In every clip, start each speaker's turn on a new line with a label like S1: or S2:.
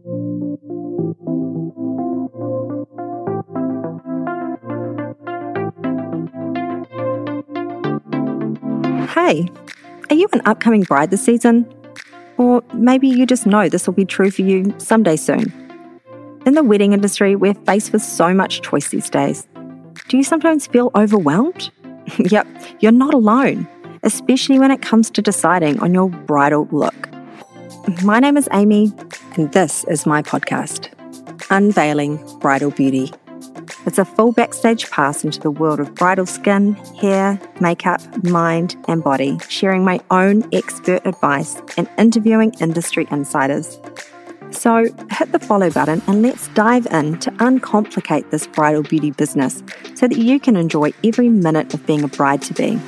S1: Hey, are you an upcoming bride this season? Or maybe you just know this will be true for you someday soon. In the wedding industry, we're faced with so much choice these days. Do you sometimes feel overwhelmed? yep, you're not alone, especially when it comes to deciding on your bridal look. My name is Amy, and this is my podcast, Unveiling Bridal Beauty. It's a full backstage pass into the world of bridal skin, hair, makeup, mind, and body, sharing my own expert advice and interviewing industry insiders. So hit the follow button and let's dive in to uncomplicate this bridal beauty business so that you can enjoy every minute of being a bride to be.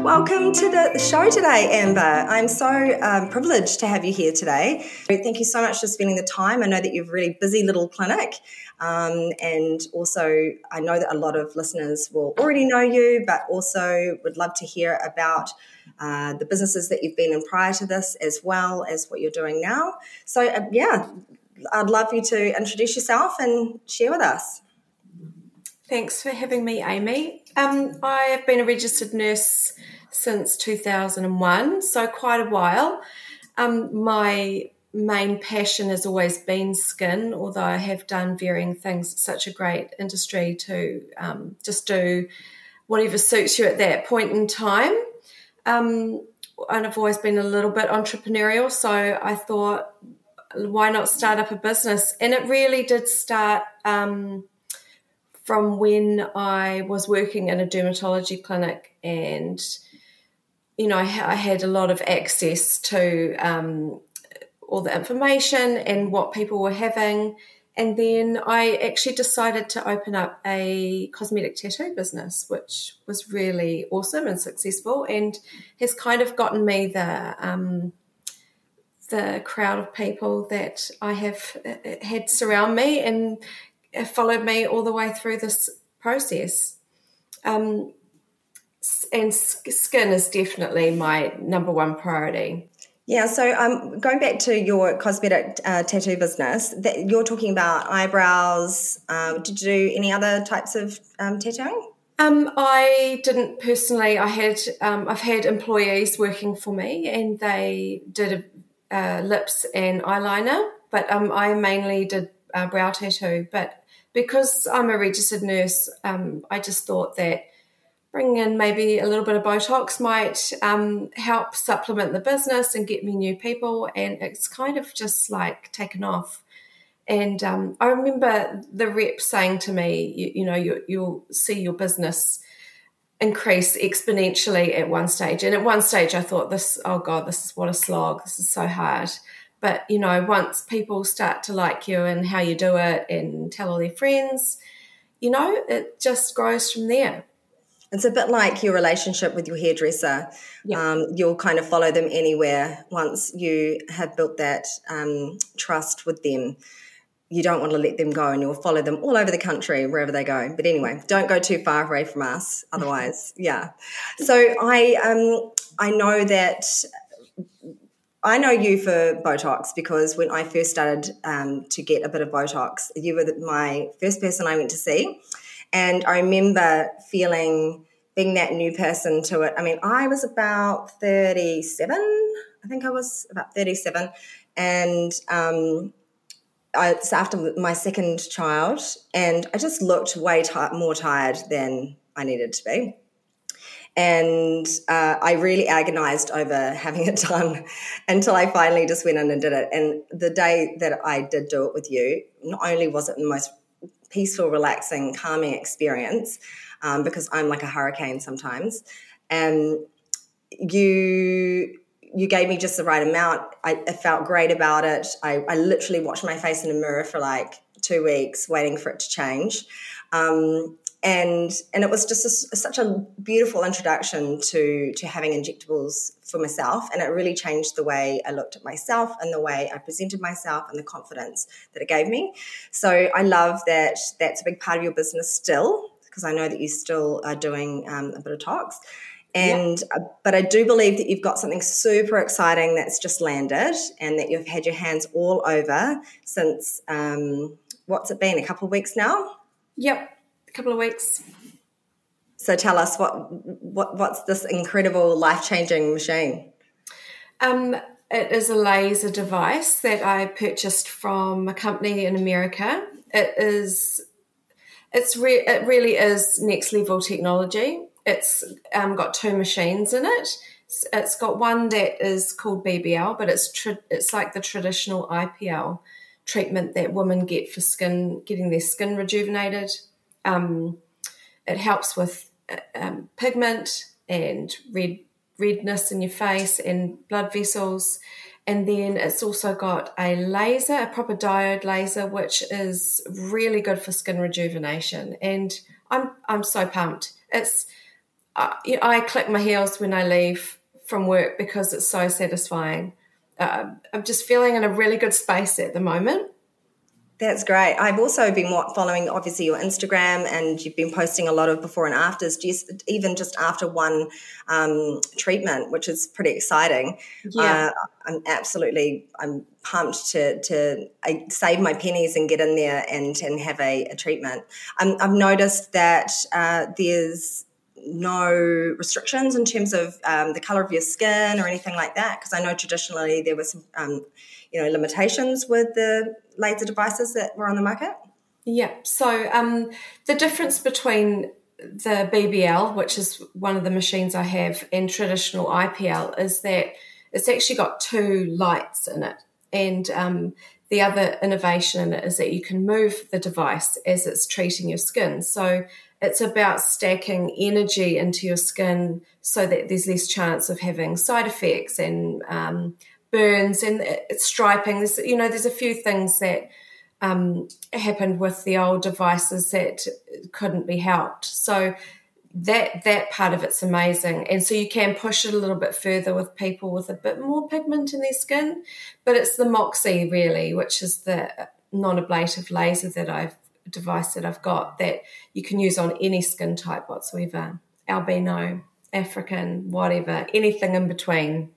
S1: Welcome to the show today, Amber. I'm so um, privileged to have you here today. Thank you so much for spending the time. I know that you've a really busy little clinic, um, and also I know that a lot of listeners will already know you, but also would love to hear about uh, the businesses that you've been in prior to this, as well as what you're doing now. So, uh, yeah, I'd love you to introduce yourself and share with us.
S2: Thanks for having me, Amy. Um, I have been a registered nurse since 2001, so quite a while. Um, my main passion has always been skin, although I have done varying things. It's such a great industry to um, just do whatever suits you at that point in time. Um, and I've always been a little bit entrepreneurial, so I thought, why not start up a business? And it really did start um, from when I was working in a dermatology clinic and you know, I, I had a lot of access to um, all the information and what people were having. And then I actually decided to open up a cosmetic tattoo business, which was really awesome and successful, and has kind of gotten me the um, the crowd of people that I have uh, had surround me and followed me all the way through this process. Um, and skin is definitely my number one priority.
S1: Yeah, so um, going back to your cosmetic uh, tattoo business, that you're talking about eyebrows. Um, did you do any other types of um, tattooing?
S2: Um, I didn't personally. I had um, I've had employees working for me, and they did a, uh, lips and eyeliner, but um, I mainly did uh, brow tattoo. But because I'm a registered nurse, um, I just thought that bringing in maybe a little bit of Botox might um, help supplement the business and get me new people. And it's kind of just like taken off. And um, I remember the rep saying to me, you, you know, you, you'll see your business increase exponentially at one stage. And at one stage, I thought, this, oh God, this is what a slog. This is so hard. But, you know, once people start to like you and how you do it and tell all their friends, you know, it just grows from there.
S1: It's a bit like your relationship with your hairdresser. Yeah. Um, you'll kind of follow them anywhere once you have built that um, trust with them. You don't want to let them go and you'll follow them all over the country, wherever they go. But anyway, don't go too far away from us. Otherwise, yeah. So I, um, I know that I know you for Botox because when I first started um, to get a bit of Botox, you were my first person I went to see. And I remember feeling being that new person to it. I mean, I was about 37. I think I was about 37. And um, I, it's after my second child. And I just looked way t- more tired than I needed to be. And uh, I really agonized over having it done until I finally just went in and did it. And the day that I did do it with you, not only was it the most peaceful, relaxing, calming experience um, because I'm like a hurricane sometimes. And you you gave me just the right amount. I, I felt great about it. I, I, literally watched my face in a mirror for like two weeks, waiting for it to change. Um, and and it was just a, such a beautiful introduction to to having injectables for myself. And it really changed the way i looked at myself and the way i presented myself and the confidence that it gave me. So i love that that's a big part of your business still because i know that you still are doing um, a bit of talks and uh, but i do believe that you've got something super exciting that's just landed and that you've had your hands all over since um, what's it been a couple of weeks now?
S2: Yep a couple of weeks.
S1: So tell us what what what's this incredible life changing machine?
S2: Um, it is a laser device that I purchased from a company in America. It is it's re- it really is next level technology. It's um, got two machines in it. It's, it's got one that is called BBL, but it's it's like the traditional IPL treatment that women get for skin getting their skin rejuvenated um, it helps with uh, um, pigment and red redness in your face and blood vessels. And then it's also got a laser, a proper diode laser, which is really good for skin rejuvenation. And I'm I'm so pumped. It's I click my heels when I leave from work because it's so satisfying. Uh, I'm just feeling in a really good space at the moment.
S1: That's great. I've also been following, obviously, your Instagram, and you've been posting a lot of before and afters, just even just after one um, treatment, which is pretty exciting. Yeah. Uh, I'm absolutely, I'm pumped to to I save my pennies and get in there and and have a, a treatment. Um, I've noticed that uh, there's no restrictions in terms of um, the color of your skin or anything like that, because I know traditionally there was some um, you know limitations with the laser devices that were on the market?
S2: Yeah. So um, the difference between the BBL, which is one of the machines I have, and traditional IPL is that it's actually got two lights in it. And um, the other innovation in it is that you can move the device as it's treating your skin. So it's about stacking energy into your skin so that there's less chance of having side effects and um, burns and striping. There's, you know, there's a few things that um, happened with the old devices that couldn't be helped. So that that part of it's amazing, and so you can push it a little bit further with people with a bit more pigment in their skin. But it's the Moxi really, which is the non-ablative laser that I've device that I've got that you can use on any skin type whatsoever, albino, African, whatever, anything in between.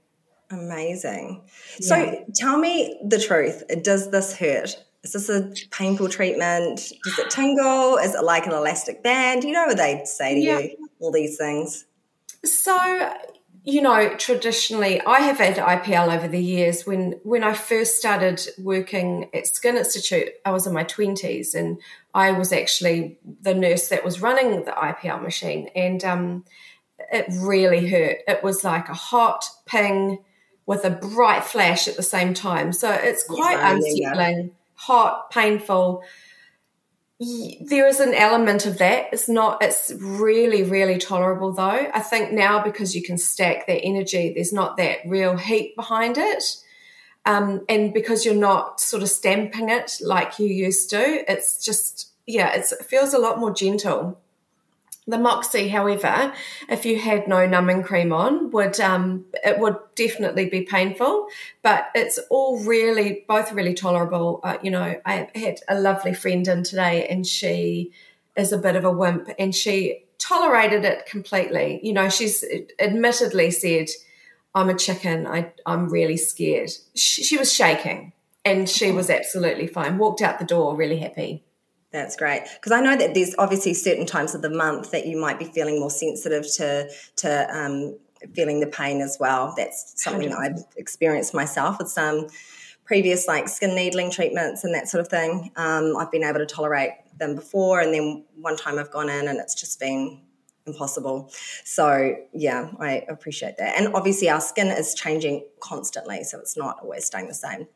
S1: Amazing. Yeah. So tell me the truth. Does this hurt? Is this a painful treatment? Does it tingle? Is it like an elastic band? You know what they say to yeah. you, all these things.
S2: So, you know, traditionally, I have had IPL over the years. When when I first started working at Skin Institute, I was in my twenties, and I was actually the nurse that was running the IPL machine, and um, it really hurt. It was like a hot ping with a bright flash at the same time. So it's quite unsettling, hot, painful. There is an element of that. It's not, it's really, really tolerable though. I think now because you can stack that energy, there's not that real heat behind it. Um, and because you're not sort of stamping it like you used to, it's just, yeah, it feels a lot more gentle. The Moxi, however, if you had no numbing cream on, would um, it would definitely be painful, but it's all really both really tolerable. Uh, you know, I had a lovely friend in today, and she is a bit of a wimp, and she tolerated it completely. You know, she's admittedly said, "I'm a chicken. I, I'm really scared." She, she was shaking, and she was absolutely fine. Walked out the door really happy.
S1: That's great because I know that there's obviously certain times of the month that you might be feeling more sensitive to to um, feeling the pain as well. That's something that I've experienced myself with some previous like skin needling treatments and that sort of thing. Um, I've been able to tolerate them before, and then one time I've gone in and it's just been impossible. So yeah, I appreciate that. And obviously our skin is changing constantly, so it's not always staying the same.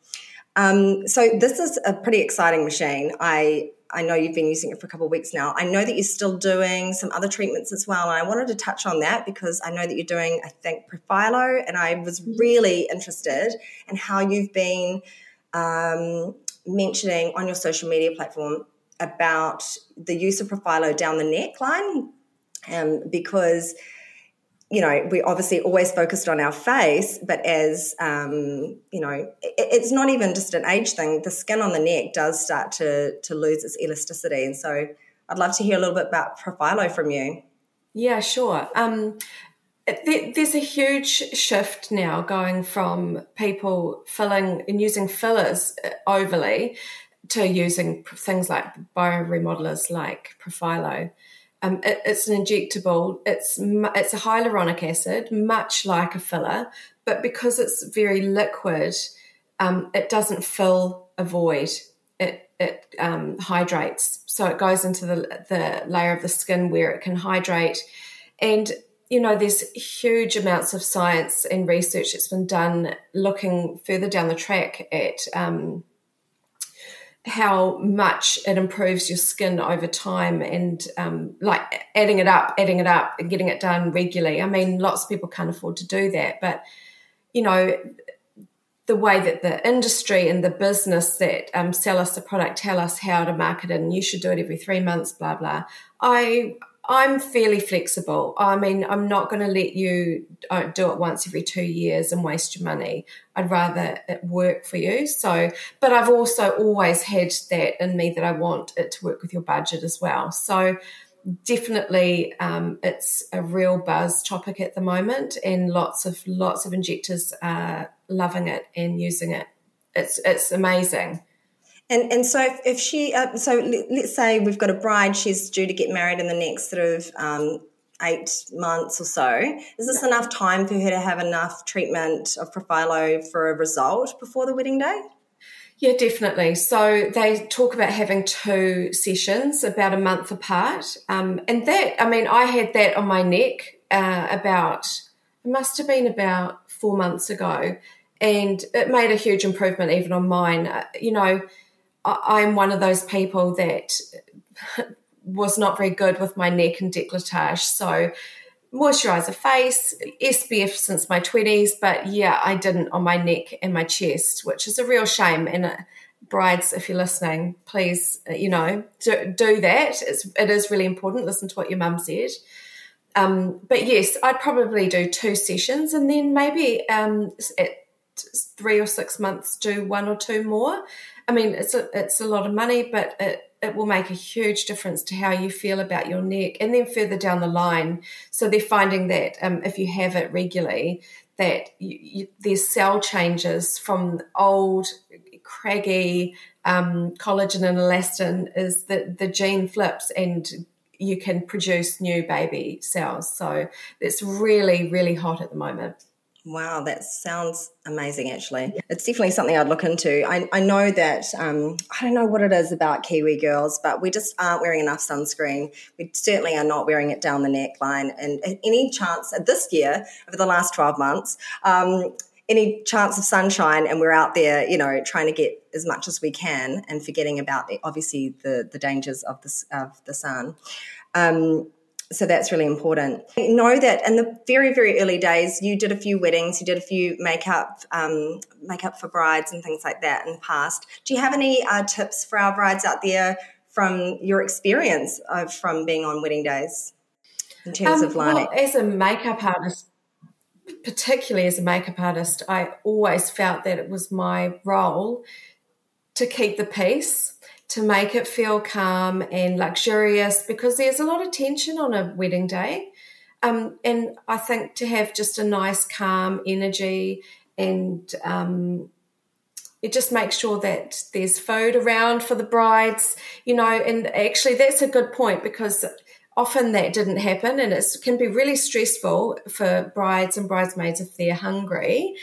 S1: Um, so this is a pretty exciting machine. I I know you've been using it for a couple of weeks now. I know that you're still doing some other treatments as well. And I wanted to touch on that because I know that you're doing, I think, Profhilo, And I was mm-hmm. really interested in how you've been um, mentioning on your social media platform about the use of Profhilo down the neckline um, because you know, we obviously always focused on our face, but as um, you know, it, it's not even just an age thing. The skin on the neck does start to to lose its elasticity, and so I'd love to hear a little bit about Profhilo from you.
S2: Yeah, sure. Um, there's a huge shift now going from people filling and using fillers uh, overly to using things like bioremodelers like Profhilo. Um, it, it's an injectable. It's it's a hyaluronic acid, much like a filler, but because it's very liquid, um, it doesn't fill a void. It it um, hydrates, so it goes into the the layer of the skin where it can hydrate, and you know there's huge amounts of science and research that's been done looking further down the track at um, how much it improves your skin over time and um, like adding it up, adding it up and getting it done regularly. I mean, lots of people can't afford to do that, but you know, the way that the industry and the business that um, sell us the product tell us how to market it and you should do it every three months, blah, blah. I I'm fairly flexible. I mean, I'm not going to let you uh, do it once every two years and waste your money. I'd rather it work for you. So, but I've also always had that in me that I want it to work with your budget as well. So, definitely, um, it's a real buzz topic at the moment, and lots of lots of injectors are loving it and using it. It's it's amazing.
S1: And and so if, if she uh, so let, us say we've got a bride, she's due to get married in the next sort of um, eight months or so. Is this enough time for her to have enough treatment of Profhilo for a result before the wedding day?
S2: Yeah, definitely. So they talk about having two sessions about a month apart. Um, and that, I mean, I had that on my neck uh, about, it must have been about four months ago. And it made a huge improvement even on mine. Uh, you know, I'm one of those people that was not very good with my neck and décolletage. So moisturizer face, SPF since my 20s, but yeah, I didn't on my neck and my chest, which is a real shame. And uh, brides, if you're listening, please, uh, you know, do, do that. It's, it is really important. Listen to what your mum said. Um, but yes, I'd probably do two sessions and then maybe um, at three or six months do one or two more. I mean, it's a, it's a lot of money, but it, it will make a huge difference to how you feel about your neck. And then further down the line, so they're finding that um, if you have it regularly, that you, you, there's cell changes from old, craggy um, collagen and elastin is that the gene flips and you can produce new baby cells. So it's really, really hot at the moment.
S1: Wow, that sounds amazing, actually. It's definitely something I'd look into. I, I know that, um, I don't know what it is about Kiwi girls, but we just aren't wearing enough sunscreen. We certainly are not wearing it down the neckline. And any chance this year, over the last 12 months, um, any chance of sunshine and we're out there, you know, trying to get as much as we can and forgetting about the, obviously the, the dangers of the, of the sun. Um, so that's really important. I know that in the very, very early days, you did a few weddings, you did a few makeup, um, makeup for brides and things like that in the past. Do you have any uh, tips for our brides out there from your experience of from being on wedding days in terms um, of lining?
S2: Well, as a makeup artist, particularly as a makeup artist, I always felt that it was my role to keep the peace to make it feel calm and luxurious because there's a lot of tension on a wedding day. Um, and I think to have just a nice, calm energy and um, it just makes sure that there's food around for the brides, you know, and actually that's a good point because often that didn't happen and it can be really stressful for brides and bridesmaids if they're hungry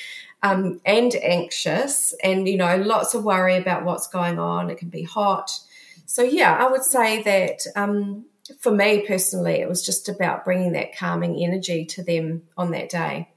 S2: um, and anxious, and you know, lots of worry about what's going on. It can be hot. So, yeah, I would say that um, for me personally, it was just about bringing that calming energy to them on that day.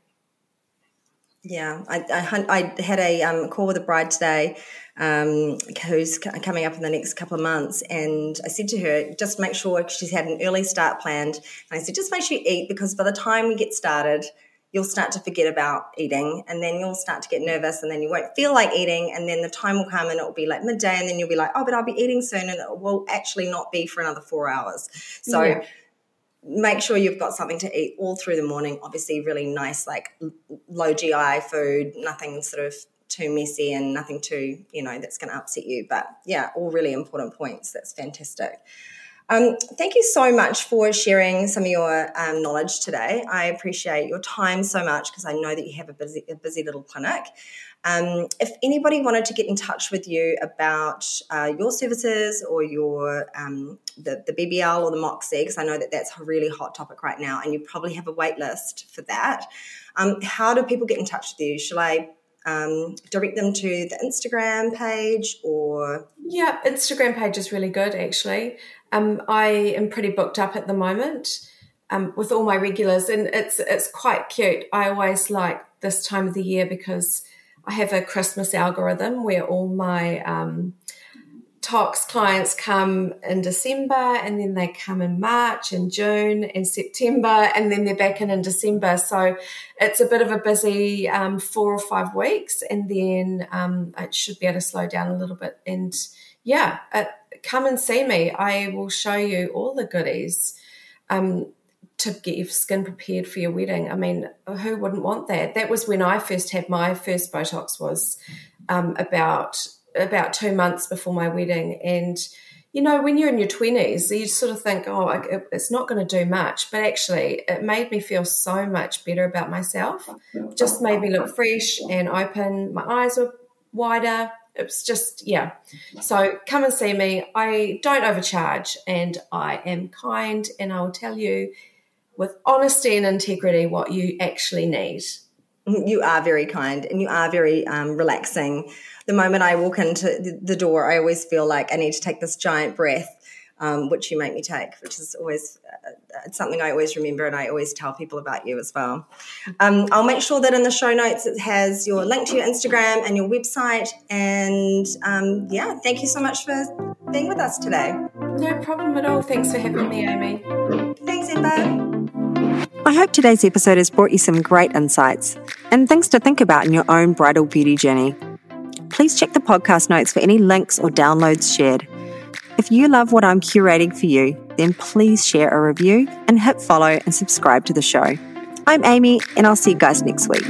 S1: Yeah, I, I, I had a um, call with a bride today um, who's coming up in the next couple of months. And I said to her, just make sure she's had an early start planned. And I said, just make sure you eat because by the time we get started, you'll start to forget about eating and then you'll start to get nervous and then you won't feel like eating and then the time will come and it will be like midday and then you'll be like oh but i'll be eating soon and it will actually not be for another four hours. So yeah. make sure you've got something to eat all through the morning. Obviously really nice like low gi food nothing sort of too messy and nothing too you know that's going to upset you. But yeah all really important points. That's fantastic um, thank you so much for sharing some of your um, knowledge today. I appreciate your time so much because I know that you have a busy, a busy little clinic. Um, if anybody wanted to get in touch with you about uh, your services or your um, the, the BBL or the Moxi, because I know that that's a really hot topic right now, and you probably have a wait list for that. Um, how do people get in touch with you? Shall I um, direct them to the Instagram page or?
S2: Yeah, Instagram page is really good actually. Um, I am pretty booked up at the moment um, with all my regulars, and it's it's quite cute. I always like this time of the year because I have a Christmas algorithm where all my um, Tox clients come in December and then they come in March and June and September and then they're back in in December. So it's a bit of a busy um, four or five weeks and then um, it should be able to slow down a little bit. And yeah, it, come and see me. I will show you all the goodies um, to get your skin prepared for your wedding. I mean, who wouldn't want that? That was when I first had my first Botox was um, about about two months before my wedding, and you know, when you're in your 20s, you sort of think, oh, it's not going to do much. But actually, it made me feel so much better about myself. Just made me look fresh and open. My eyes were wider, it's just yeah so come and see me i don't overcharge and i am kind and i'll tell you with honesty and integrity what you actually need
S1: you are very kind and you are very um, relaxing the moment i walk into the door i always feel like i need to take this giant breath um, which you make me take, which is always uh, it's something I always remember and I always tell people about you as well. Um, I'll make sure that in the show notes it has your link to your Instagram and your website. And um, yeah, thank you so much for being with us today.
S2: No problem at all. Thanks for having me, Amy.
S1: Thanks, Emma.
S3: I hope today's episode has brought you some great insights and things to think about in your own bridal beauty journey. Please check the podcast notes for any links or downloads shared. If you love what I'm curating for you, then please share a review and hit follow and subscribe to the show. I'm Amy, and I'll see you guys next week.